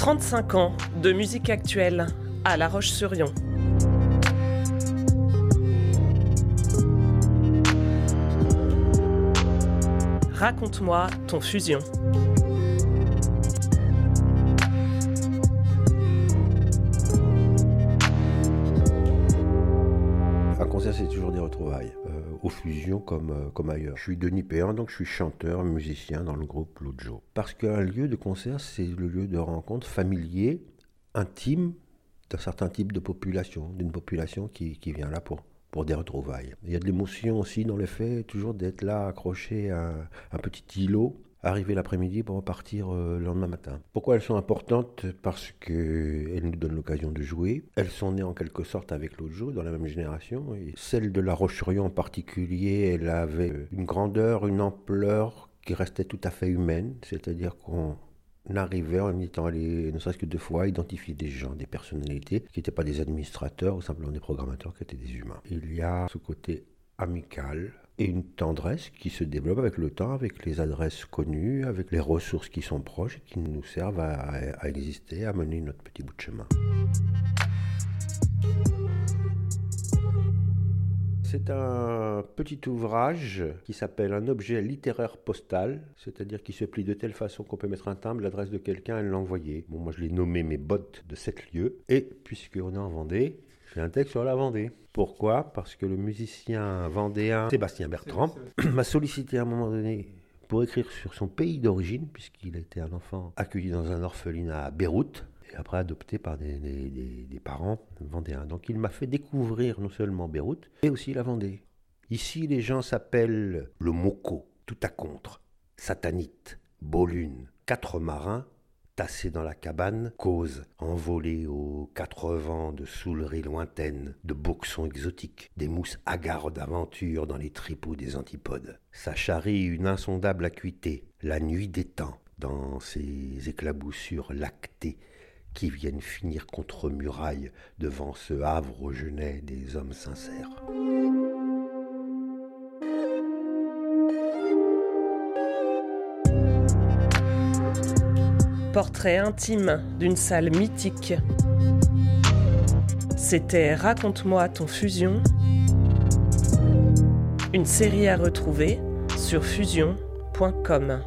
35 ans de musique actuelle à La Roche-sur-Yon. Raconte-moi ton fusion. C'est toujours des retrouvailles, euh, aux fusions comme, euh, comme ailleurs. Je suis Denis Péan, donc je suis chanteur, musicien dans le groupe Lojo. Parce qu'un lieu de concert, c'est le lieu de rencontre familier, intime, d'un certain type de population, d'une population qui, qui vient là pour, pour des retrouvailles. Il y a de l'émotion aussi dans le fait toujours d'être là accroché à un petit îlot arriver l'après-midi pour repartir euh, le lendemain matin. Pourquoi elles sont importantes? Parce qu'elles nous donnent l'occasion de jouer. Elles sont nées en quelque sorte avec l'autre jour, dans la même génération. Et celle de La Roche-sur-Yon en particulier, elle avait une grandeur, une ampleur qui restait tout à fait humaine. C'est-à-dire qu'on arrivait en étant allé, ne serait-ce que deux fois, identifier des gens, des personnalités qui n'étaient pas des administrateurs ou simplement des programmateurs, qui étaient des humains. Il y a ce côté amical, et une tendresse qui se développe avec le temps, avec les adresses connues, avec les ressources qui sont proches et qui nous servent à, exister, à mener notre petit bout de chemin. C'est un petit ouvrage qui s'appelle un objet littéraire postal, c'est-à-dire qui se plie de telle façon qu'on peut mettre un timbre, l'adresse de quelqu'un et l'envoyer. Bon, moi je l'ai nommé mes bottes de sept lieux. Et puisqu'on est en Vendée, j'ai un texte sur la Vendée. Pourquoi? Parce que le musicien vendéen Sébastien Bertrand m'a sollicité à un moment donné pour écrire sur son pays d'origine, puisqu'il était un enfant accueilli dans un orphelinat à Beyrouth, et après adopté par des, des, des, des parents vendéens. Donc il m'a fait découvrir non seulement Beyrouth, mais aussi la Vendée. Ici, les gens s'appellent le Moko, tout à contre, Satanite, Beaulune, quatre marins dans la cabane, causent, envolés aux quatre vents de souleries lointaines, de boxons exotiques, des mousses hagardes d'aventures dans les tripots des antipodes. Ça charrie une insondable acuité, la nuit des temps, dans ces éclaboussures lactées qui viennent finir contre murailles devant ce havre au genet des hommes sincères. Portrait intime d'une salle mythique. C'était Raconte-moi ton fusion. Une série à retrouver sur fusion.com.